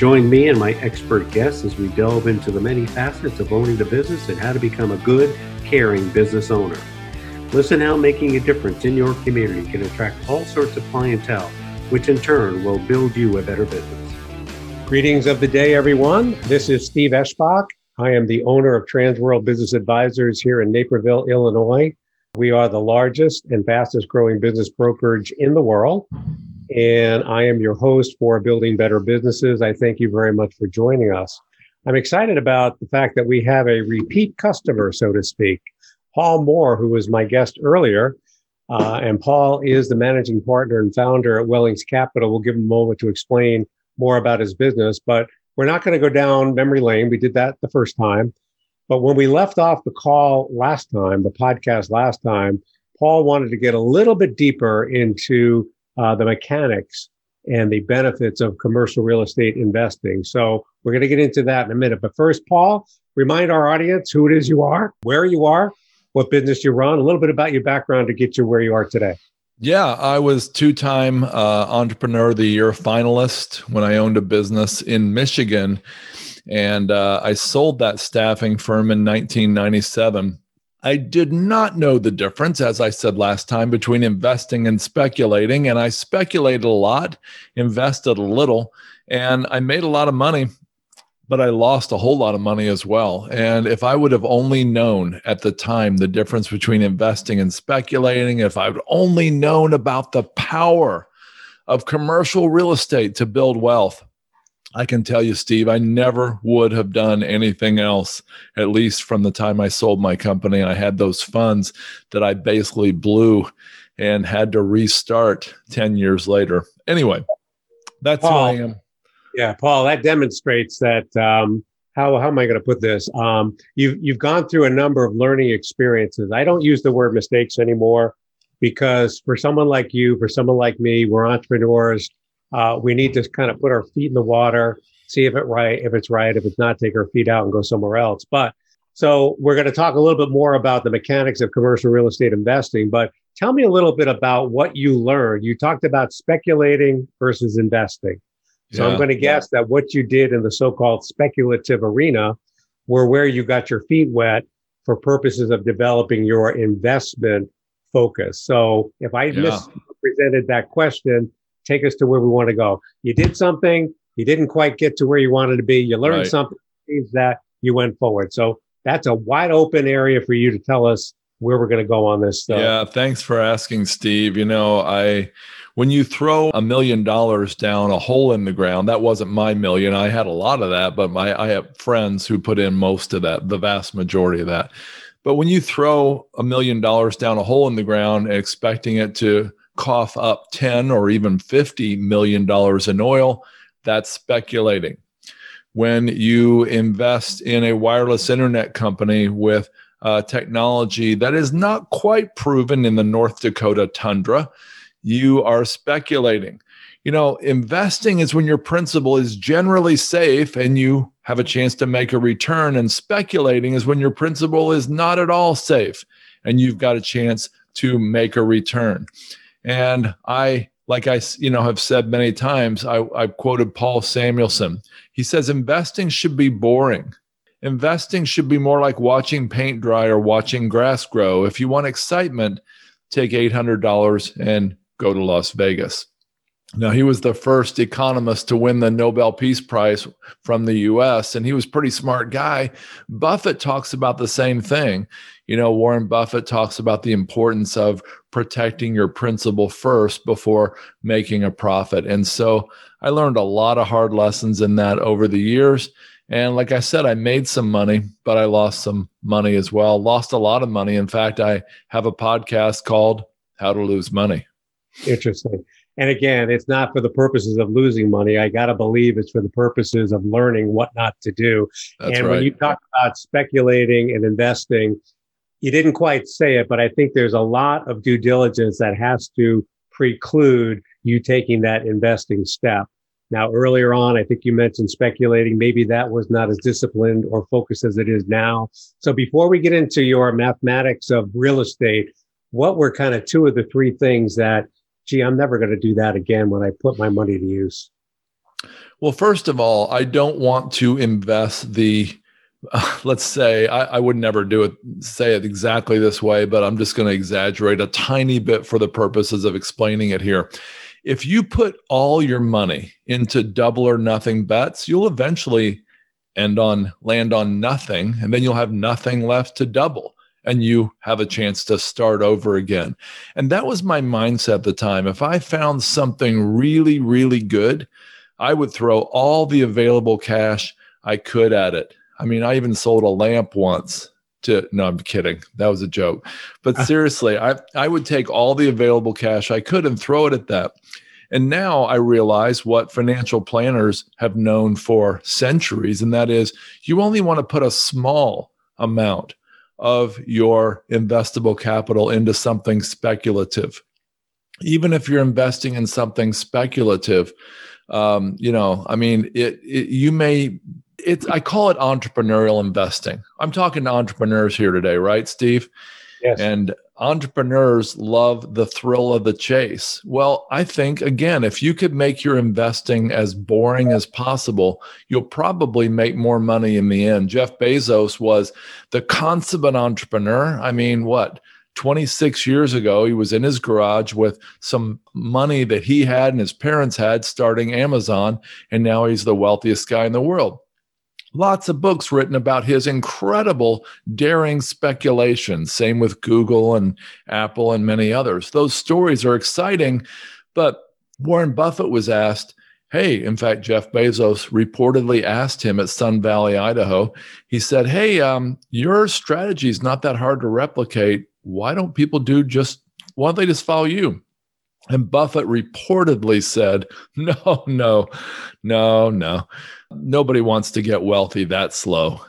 Join me and my expert guests as we delve into the many facets of owning the business and how to become a good, caring business owner. Listen how making a difference in your community can attract all sorts of clientele, which in turn will build you a better business. Greetings of the day, everyone. This is Steve Eschbach. I am the owner of Transworld Business Advisors here in Naperville, Illinois. We are the largest and fastest growing business brokerage in the world and I am your host for Building Better Businesses. I thank you very much for joining us. I'm excited about the fact that we have a repeat customer, so to speak. Paul Moore, who was my guest earlier, uh, and Paul is the managing partner and founder at Wellings Capital. We'll give him a moment to explain more about his business, but we're not going to go down memory lane. We did that the first time. But when we left off the call last time, the podcast last time, Paul wanted to get a little bit deeper into uh, the mechanics and the benefits of commercial real estate investing. So we're going to get into that in a minute. But first, Paul, remind our audience who it is you are, where you are, what business you run, a little bit about your background to get you where you are today. Yeah, I was two-time uh, entrepreneur of the year finalist when I owned a business in Michigan, and uh, I sold that staffing firm in 1997 I did not know the difference, as I said last time, between investing and speculating. And I speculated a lot, invested a little, and I made a lot of money, but I lost a whole lot of money as well. And if I would have only known at the time the difference between investing and speculating, if I would only known about the power of commercial real estate to build wealth, I can tell you, Steve, I never would have done anything else, at least from the time I sold my company. And I had those funds that I basically blew and had to restart 10 years later. Anyway, that's Paul, who I am. Yeah, Paul, that demonstrates that. Um, how, how am I going to put this? Um, you've, you've gone through a number of learning experiences. I don't use the word mistakes anymore because for someone like you, for someone like me, we're entrepreneurs uh, we need to kind of put our feet in the water, see if it right, if it's right, if it's not, take our feet out and go somewhere else. But so we're going to talk a little bit more about the mechanics of commercial real estate investing. But tell me a little bit about what you learned. You talked about speculating versus investing. So yeah. I'm going to guess that what you did in the so-called speculative arena were where you got your feet wet for purposes of developing your investment focus. So if I yeah. misrepresented that question, take us to where we want to go. You did something, you didn't quite get to where you wanted to be. You learned right. something that you went forward. So that's a wide open area for you to tell us where we're going to go on this. Stuff. Yeah, thanks for asking, Steve. You know, I when you throw a million dollars down a hole in the ground, that wasn't my million. I had a lot of that, but my I have friends who put in most of that, the vast majority of that. But when you throw a million dollars down a hole in the ground expecting it to cough up 10 or even 50 million dollars in oil, that's speculating. When you invest in a wireless internet company with uh, technology that is not quite proven in the North Dakota tundra, you are speculating. You know, investing is when your principal is generally safe and you have a chance to make a return, and speculating is when your principal is not at all safe and you've got a chance to make a return. And I, like I, you know, have said many times, I, I've quoted Paul Samuelson. He says, investing should be boring. Investing should be more like watching paint dry or watching grass grow. If you want excitement, take $800 and go to Las Vegas. Now, he was the first economist to win the Nobel Peace Prize from the US, and he was pretty smart guy. Buffett talks about the same thing. You know, Warren Buffett talks about the importance of protecting your principal first before making a profit. And so I learned a lot of hard lessons in that over the years. And like I said, I made some money, but I lost some money as well. Lost a lot of money. In fact, I have a podcast called How to Lose Money. Interesting. And again, it's not for the purposes of losing money. I got to believe it's for the purposes of learning what not to do. That's and right. when you talk about speculating and investing, you didn't quite say it, but I think there's a lot of due diligence that has to preclude you taking that investing step. Now, earlier on, I think you mentioned speculating. Maybe that was not as disciplined or focused as it is now. So before we get into your mathematics of real estate, what were kind of two of the three things that gee, I'm never going to do that again when I put my money to use? Well, first of all, I don't want to invest the, uh, let's say, I, I, would never do it, say it exactly this way, but I'm just going to exaggerate a tiny bit for the purposes of explaining it here. If you put all your money into double or nothing bets, you'll eventually end on land on nothing, and then you'll have nothing left to double and you have a chance to start over again. And that was my mindset at the time. If I found something really, really good, I would throw all the available cash I could at it. I mean, I even sold a lamp once to no, I'm kidding. That was a joke. But seriously, I, I would take all the available cash I could and throw it at that. And now I realize what financial planners have known for centuries, and that is you only want to put a small amount of your investable capital into something speculative. Even if you're investing in something speculative, um, you know, I mean, it, it you may it's I call it entrepreneurial investing. I'm talking to entrepreneurs here today, right, Steve? Yes. And entrepreneurs love the thrill of the chase. Well, I think, again, if you could make your investing as boring as possible, you'll probably make more money in the end. Jeff Bezos was the consummate entrepreneur. I mean, what? 26 years ago, he was in his garage with some money that he had and his parents had starting Amazon, and now he's the wealthiest guy in the world lots of books written about his incredible daring speculation. Same with Google and Apple and many others. Those stories are exciting, but Warren Buffett was asked, Hey, in fact, Jeff Bezos reportedly asked him at Sun Valley, Idaho. He said, Hey, um, your strategy is not that hard to replicate. Why don't people do just, why don't they just follow you? And Buffett reportedly said, No, no, no, no. Nobody wants to get wealthy that slow.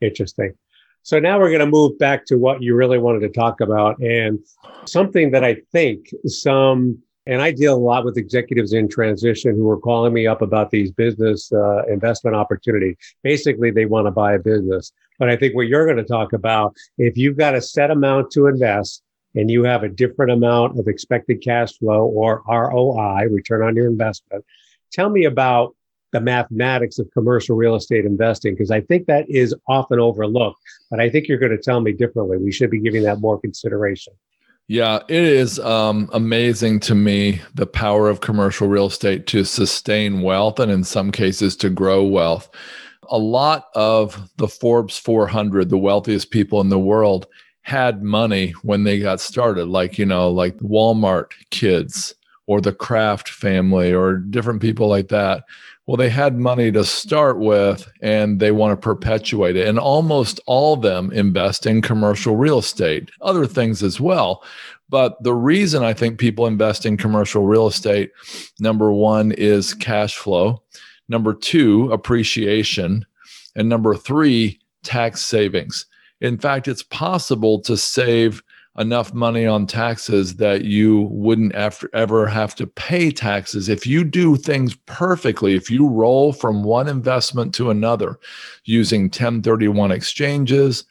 Interesting. So now we're going to move back to what you really wanted to talk about and something that I think some, and I deal a lot with executives in transition who are calling me up about these business uh, investment opportunity. Basically, they want to buy a business. But I think what you're going to talk about, if you've got a set amount to invest and you have a different amount of expected cash flow or ROI, return on your investment, tell me about the mathematics of commercial real estate investing because I think that is often overlooked. But I think you're going to tell me differently. We should be giving that more consideration. Yeah, it is um, amazing to me the power of commercial real estate to sustain wealth and in some cases to grow wealth. A lot of the Forbes 400, the wealthiest people in the world, had money when they got started, like, you know, like Walmart kids or the Kraft family or different people like that. Well, they had money to start with and they want to perpetuate it. And almost all of them invest in commercial real estate, other things as well. But the reason I think people invest in commercial real estate, number one, is cash flow. Number two, appreciation. And number three, tax savings. In fact, it's possible to save enough money on taxes that you wouldn't ever have to pay taxes. If you do things perfectly if you roll from one investment to another using 1031 exchanges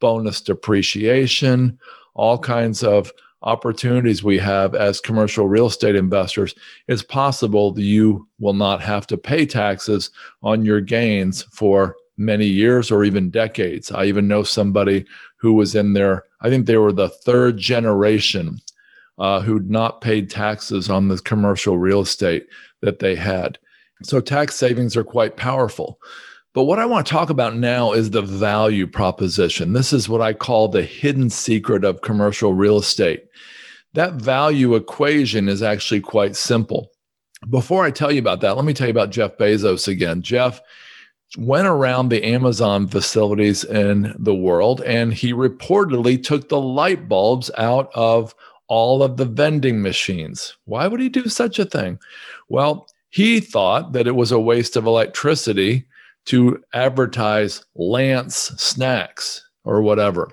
bonus depreciation all kinds of opportunities we have as commercial real estate investors it's possible that you will not have to pay taxes on your gains for many years or even decades i even know somebody who was in there. I think they were the third generation uh, who'd not paid taxes on the commercial real estate that they had. So tax savings are quite powerful. But what I want to talk about now is the value proposition. This is what I call the hidden secret of commercial real estate. That value equation is actually quite simple. Before I tell you about that, let me tell you about Jeff Bezos again. Jeff went around the Amazon facilities in the world and he reportedly took the light bulbs out of all of the vending machines. Why would he do such a thing? Well, he thought that it was a waste of electricity to advertise Lance snacks or whatever.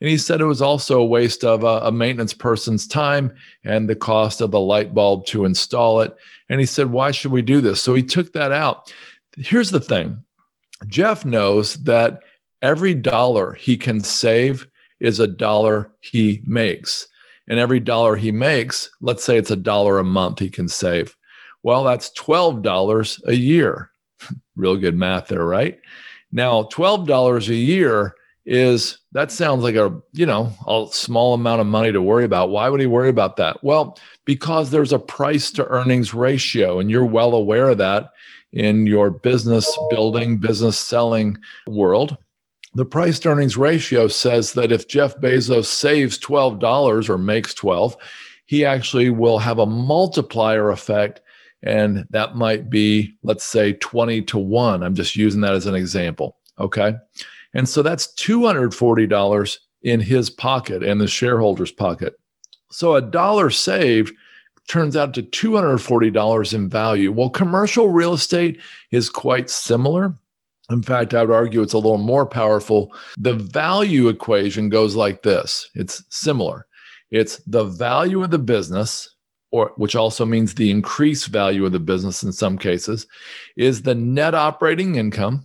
And he said it was also a waste of a, a, maintenance person's time and the cost of the light bulb to install it. And he said, Why should we do this? So he took that out. Here's the thing Jeff knows that every dollar he can save is a dollar he makes. And every dollar he makes, let's say it's a dollar a month he can save. Well, that's $12 a year. Real good math there, right? Now, $12 a year is that sounds like a, you know, a small amount of money to worry about. Why would he worry about that? Well, because there's a price to earnings ratio and you're well aware of that in your business building, business selling world. The price earnings ratio says that if Jeff Bezos saves $12 or makes 12, he actually will have a multiplier effect and that might be let's say 20 to 1. I'm just using that as an example, okay? And so that's $240 in his pocket and the shareholder's pocket. So a dollar saved turns out to $240 in value. Well, commercial real estate is quite similar. In fact, I would argue it's a little more powerful. The value equation goes like this it's similar. It's the value of the business, or which also means the increased value of the business in some cases, is the net operating income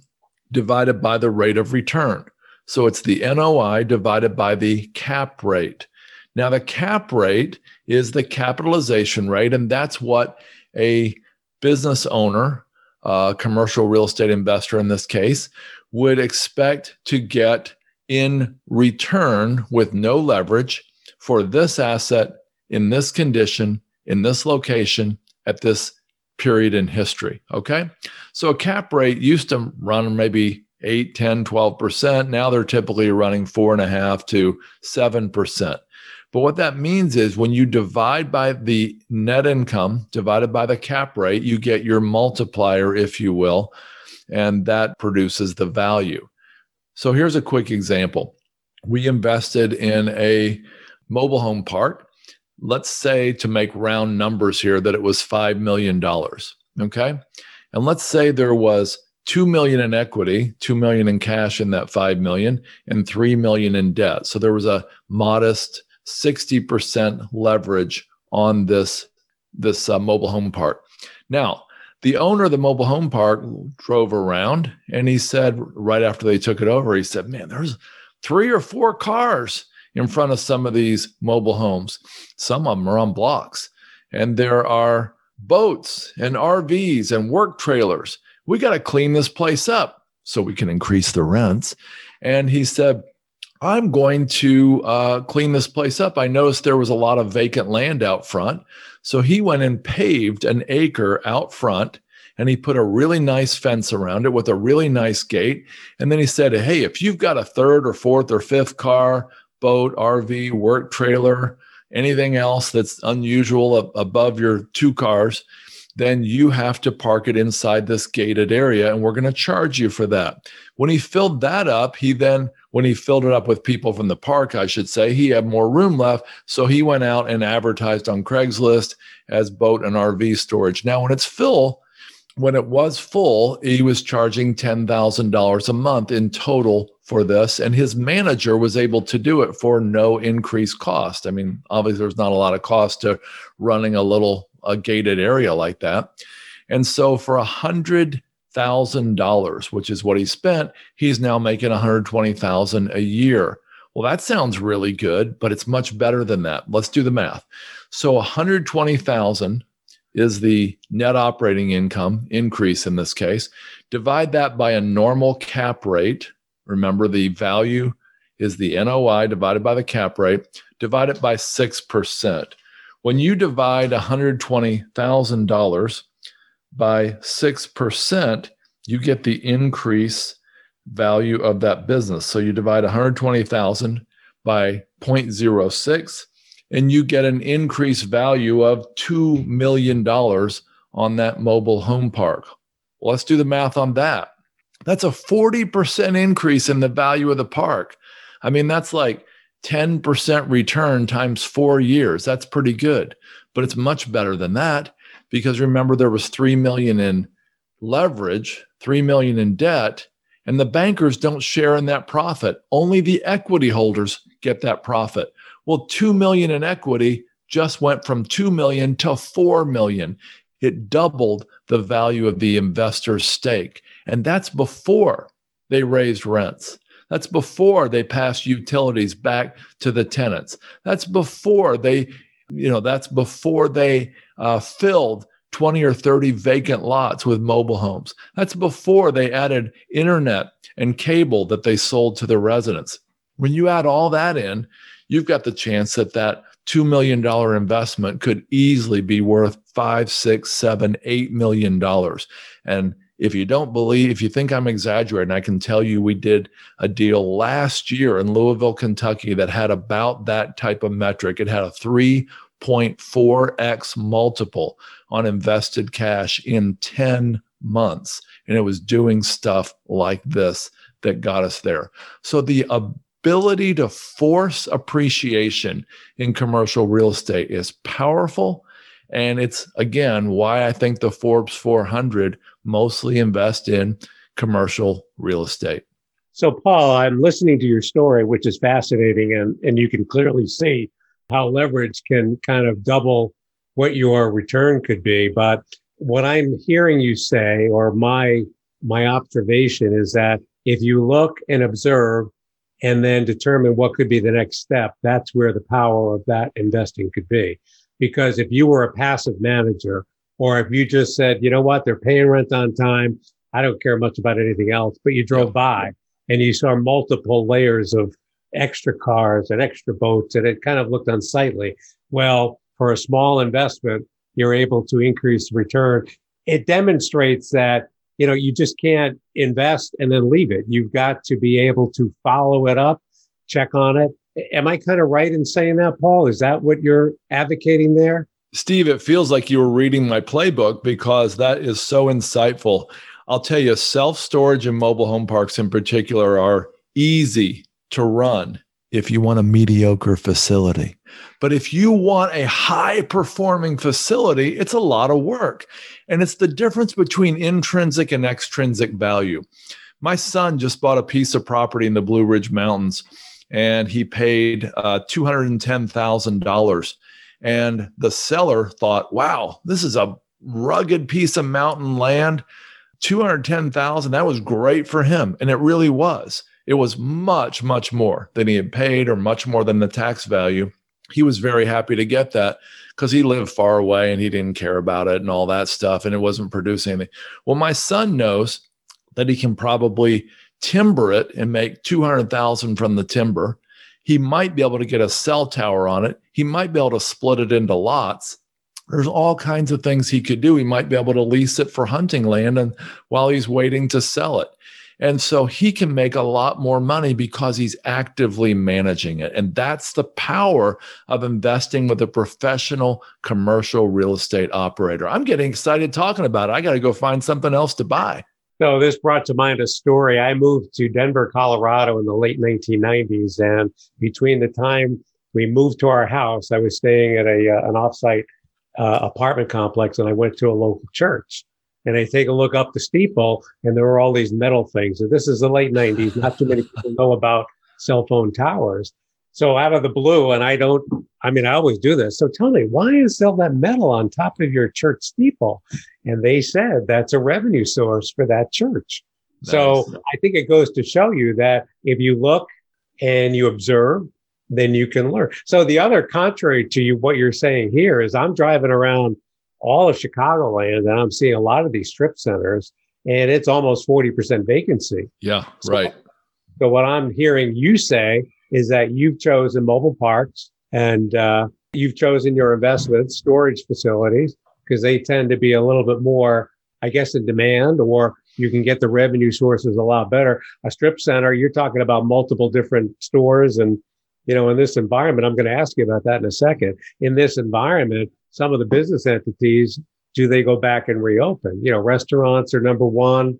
divided by the rate of return. So it's the NOI divided by the cap rate. Now, the cap rate is the capitalization rate, and that's what a business owner, a commercial real estate investor in this case, would expect to get in return with no leverage for this asset in this condition, in this location, at this period in history. Okay. So a cap rate used to run maybe 8, 10, 12%. Now they're typically running four and a half to 7%. But what that means is when you divide by the net income divided by the cap rate, you get your multiplier, if you will, and that produces the value. So here's a quick example. We invested in a mobile home park. Let's say to make round numbers here that it was $5 million. Okay. And let's say there was 2 million in equity, 2 million in cash in that 5 million and 3 million in debt. So there was a modest 60% leverage on this this uh, mobile home park. Now, the owner of the mobile home park drove around and he said right after they took it over, he said, "Man, there's three or four cars in front of some of these mobile homes. Some of them are on blocks, and there are boats and RVs and work trailers. We got to clean this place up so we can increase the rents." And he said, I'm going to uh, clean this place up. I noticed there was a lot of vacant land out front. So he went and paved an acre out front and he put a really nice fence around it with a really nice gate. And then he said, Hey, if you've got a third or fourth or fifth car, boat, RV, work trailer, anything else that's unusual above your two cars, then you have to park it inside this gated area and we're going to charge you for that. When he filled that up, he then, when he filled it up with people from the park, I should say, he had more room left. So he went out and advertised on Craigslist as boat and RV storage. Now, when it's full, when it was full, he was charging $10,000 a month in total for this. And his manager was able to do it for no increased cost. I mean, obviously, there's not a lot of cost to running a little a gated area like that. And so for a hundred thousand dollars, which is what he spent, he's now making 120,000 a year. Well, that sounds really good, but it's much better than that. Let's do the math. So 120,000 is the net operating income increase in this case. Divide that by a normal cap rate. Remember, the value is the NOI divided by the cap rate. Divide it by 6%. When you divide $120,000 by 6%, you get the increase value of that business. So you divide 120,000 by 0.06 and you get an increased value of $2 million on that mobile home park. Well, let's do the math on that. That's a 40% increase in the value of the park. I mean, that's like 10% return times four years. That's pretty good, but it's much better than that because remember, there was 3 million in leverage, 3 million in debt, and the bankers don't share in that profit. Only the equity holders get that profit. Well, 2 million in equity just went from 2 million to 4 million. It doubled the value of the investor's stake. And that's before they raised rents. That's before they passed utilities back to the tenants. That's before they, you know, that's before they uh, filled 20 or 30 vacant lots with mobile homes. That's before they added internet and cable that they sold to the residents. When you add all that in, you've got the chance that that $2 million investment could easily be worth five, six, seven, eight million dollars. And if you don't believe, if you think I'm exaggerating, I can tell you we did a deal last year in Louisville, Kentucky that had about that type of metric. It had a 3.4x multiple on invested cash in 10 months. And it was doing stuff like this that got us there. So the ability to force appreciation in commercial real estate is powerful. And it's again why I think the Forbes 400 mostly invest in commercial real estate. So, Paul, I'm listening to your story, which is fascinating, and, and you can clearly see how leverage can kind of double what your return could be. But what I'm hearing you say, or my my observation, is that if you look and observe and then determine what could be the next step, that's where the power of that investing could be. Because if you were a passive manager or if you just said, you know what, they're paying rent on time. I don't care much about anything else, but you drove by and you saw multiple layers of extra cars and extra boats and it kind of looked unsightly. Well, for a small investment, you're able to increase the return. It demonstrates that, you know, you just can't invest and then leave it. You've got to be able to follow it up, check on it. Am I kind of right in saying that, Paul? Is that what you're advocating there? Steve, it feels like you were reading my playbook because that is so insightful. I'll tell you, self storage and mobile home parks in particular are easy to run if you want a mediocre facility. But if you want a high performing facility, it's a lot of work. And it's the difference between intrinsic and extrinsic value. My son just bought a piece of property in the Blue Ridge Mountains and he paid uh, $210,000 and the seller thought, wow, this is a rugged piece of mountain land. 210,000, that was great for him. And it really was. It was much, much more than he had paid or much more than the tax value. He was very happy to get that because he lived far away and he didn't care about it and all that stuff. And it wasn't producing anything. Well, my son knows that he can probably timber it and make 200,000 from the timber he might be able to get a cell tower on it. He might be able to split it into lots. There's all kinds of things he could do. He might be able to lease it for hunting land and while he's waiting to sell it. And so he can make a lot more money because he's actively managing it. And that's the power of investing with a professional commercial real estate operator. I'm getting excited talking about it. I got to go find something else to buy. So this brought to mind a story. I moved to Denver, Colorado in the late 1990s. And between the time we moved to our house, I was staying at a, uh, an offsite uh, apartment complex and I went to a local church. And I take a look up the steeple and there were all these metal things. And this is the late 90s. Not too many people know about cell phone towers. So out of the blue, and I don't, I mean, I always do this. So tell me, why is all that metal on top of your church steeple? And they said that's a revenue source for that church. Nice. So I think it goes to show you that if you look and you observe, then you can learn. So the other contrary to you, what you're saying here is I'm driving around all of Chicagoland and I'm seeing a lot of these strip centers and it's almost 40% vacancy. Yeah, so, right. So what I'm hearing you say is that you've chosen mobile parks and uh, You've chosen your investment storage facilities because they tend to be a little bit more, I guess, in demand, or you can get the revenue sources a lot better. A strip center, you're talking about multiple different stores and you know, in this environment, I'm going to ask you about that in a second. In this environment, some of the business entities, do they go back and reopen? You know, restaurants are number one.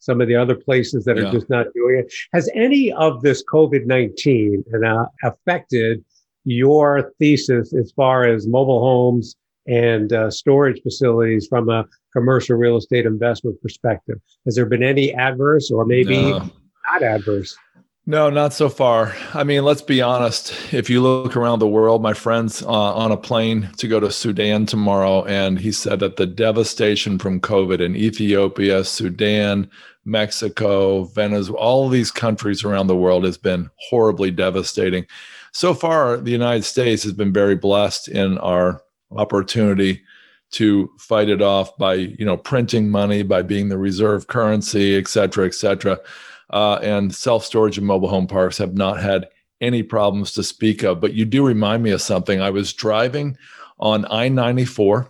Some of the other places that are yeah. just not doing it. Has any of this COVID 19 uh, affected your thesis as far as mobile homes and uh, storage facilities from a commercial real estate investment perspective? Has there been any adverse or maybe no. not adverse? No, not so far. I mean, let's be honest. If you look around the world, my friend's uh, on a plane to go to Sudan tomorrow, and he said that the devastation from COVID in Ethiopia, Sudan, Mexico, Venezuela, all these countries around the world has been horribly devastating. So far, the United States has been very blessed in our opportunity to fight it off by, you know, printing money, by being the reserve currency, et cetera, et cetera uh, and self storage and mobile home parks have not had any problems to speak of. But you do remind me of something. I was driving on I 94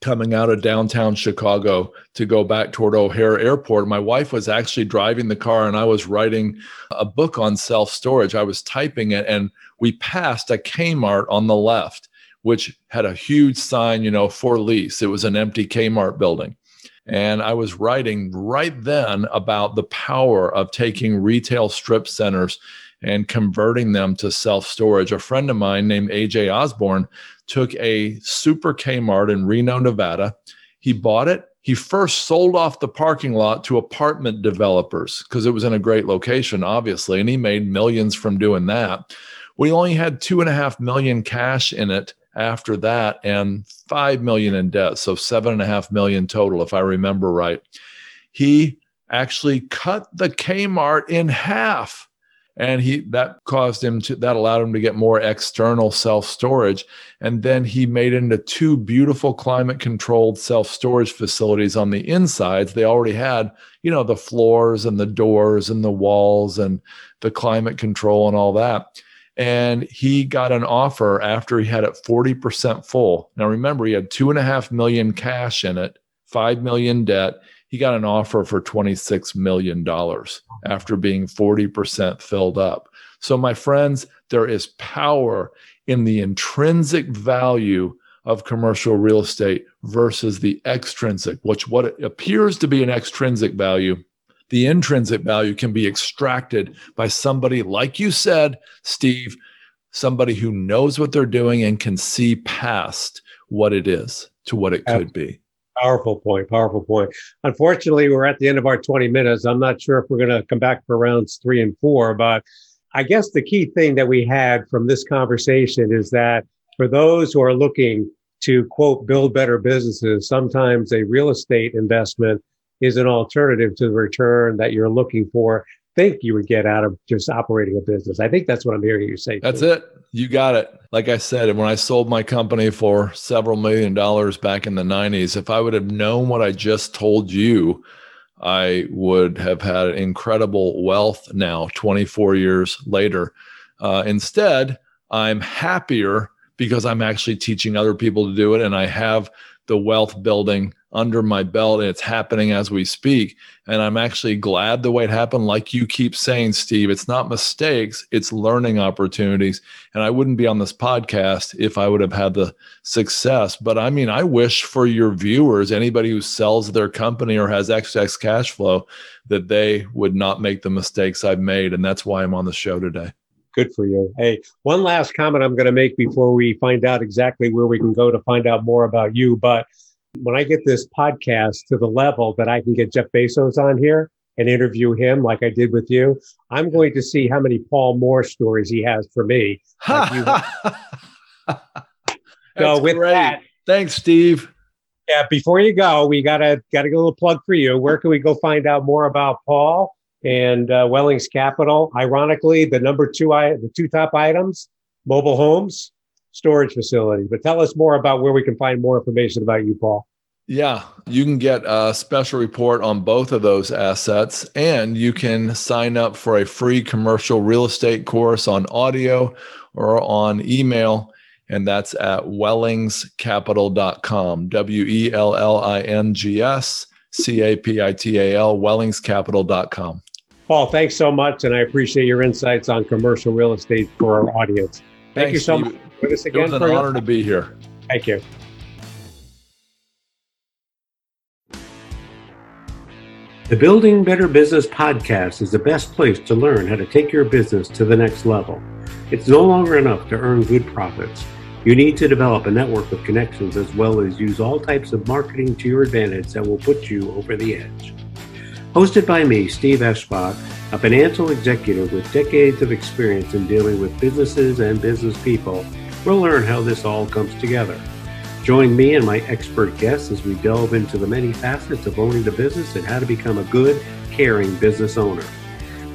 coming out of downtown Chicago to go back toward O'Hare Airport. My wife was actually driving the car and I was writing a book on self storage. I was typing it and we passed a Kmart on the left, which had a huge sign, you know, for lease. It was an empty Kmart building. And I was writing right then about the power of taking retail strip centers and converting them to self storage. A friend of mine named AJ Osborne took a super Kmart in Reno, Nevada. He bought it. He first sold off the parking lot to apartment developers because it was in a great location, obviously, and he made millions from doing that. We only had two and a half million cash in it after that and 5 million in debt so seven and a half million total if i remember right. He actually cut the kmart in half and he that caused him to that allowed him to get more external self storage and then he made into two beautiful climate controlled self storage facilities on the insides. They already had you know the floors and the doors and the walls and the climate control and all that and he got an offer after he had it 40% full. Now remember, he had two and a half million cash in it, five million debt. He got an offer for $26 million after being 40% filled up. So, my friends, there is power in the intrinsic value of commercial real estate versus the extrinsic, which what appears to be an extrinsic value the intrinsic value can be extracted by somebody, like you said, Steve, somebody who knows what they're doing and can see past what it is to what it could be. Powerful point. Powerful point. Unfortunately, we're at the end of our 20 minutes. I'm not sure if we're going to come back for rounds three and four, but I guess the key thing that we had from this conversation is that for those who are looking to quote, build better businesses, sometimes a real estate investment is an alternative to the return that you're looking for think you would get out of just operating a business. I think that's what I'm hearing you say. That's too. it. You got it. Like I said, when I sold my company for several million dollars back in the 90s, if I would have known what I just told you, I would have had incredible wealth now, 24 years later. Uh, instead, I'm happier because I'm actually teaching other people to do it and I have the wealth building under my belt and it's happening as we speak. And i'm actually glad the way it happened like you keep saying steve it's not mistakes it's learning opportunities. And i wouldn't be on this podcast if i would have had the success. But i mean i wish for your viewers anybody who sells their company or has excess cash flow that they would not make the mistakes i've made. And that's why i'm on the show today good for you. Hey, one last comment I'm going to make before we find out exactly where we can go to find out more about you. But when I get this podcast to the level that I can get Jeff Bezos on here and interview him like I did with you, I'm going to see how many Paul Moore stories he has for me. Like so with great. that, thanks, Steve. Yeah, before you go, we gotta gotta get a little plug for you. Where can we go find out more about Paul and uh, Wellings Capital? Ironically, the number two, I the two top items, mobile homes storage facility. But tell us more about where we can find more information about you, Paul. Yeah, you can get a special report on both of those assets, and you can sign up for a free commercial real estate course on audio or on email. and that's at wellingscapital.com. W E L L I N G S C A P I T A L, wellingscapital.com. Paul, thanks so much, and I appreciate your insights on commercial real estate for our audience. Thank Thanks, you so Steve. much. With us It again was an for your- honor to be here. Thank you. The Building Better Business podcast is the best place to learn how to take your business to the next level. It's no longer enough to earn good profits. You need to develop a network of connections as well as use all types of marketing to your advantage that will put you over the edge. Hosted by me, Steve Eschbach, a financial executive with decades of experience in dealing with businesses and business people, we'll learn how this all comes together. Join me and my expert guests as we delve into the many facets of owning the business and how to become a good, caring business owner.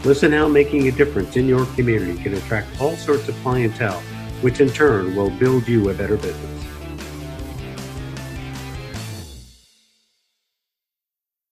Listen how making a difference in your community can attract all sorts of clientele, which in turn will build you a better business.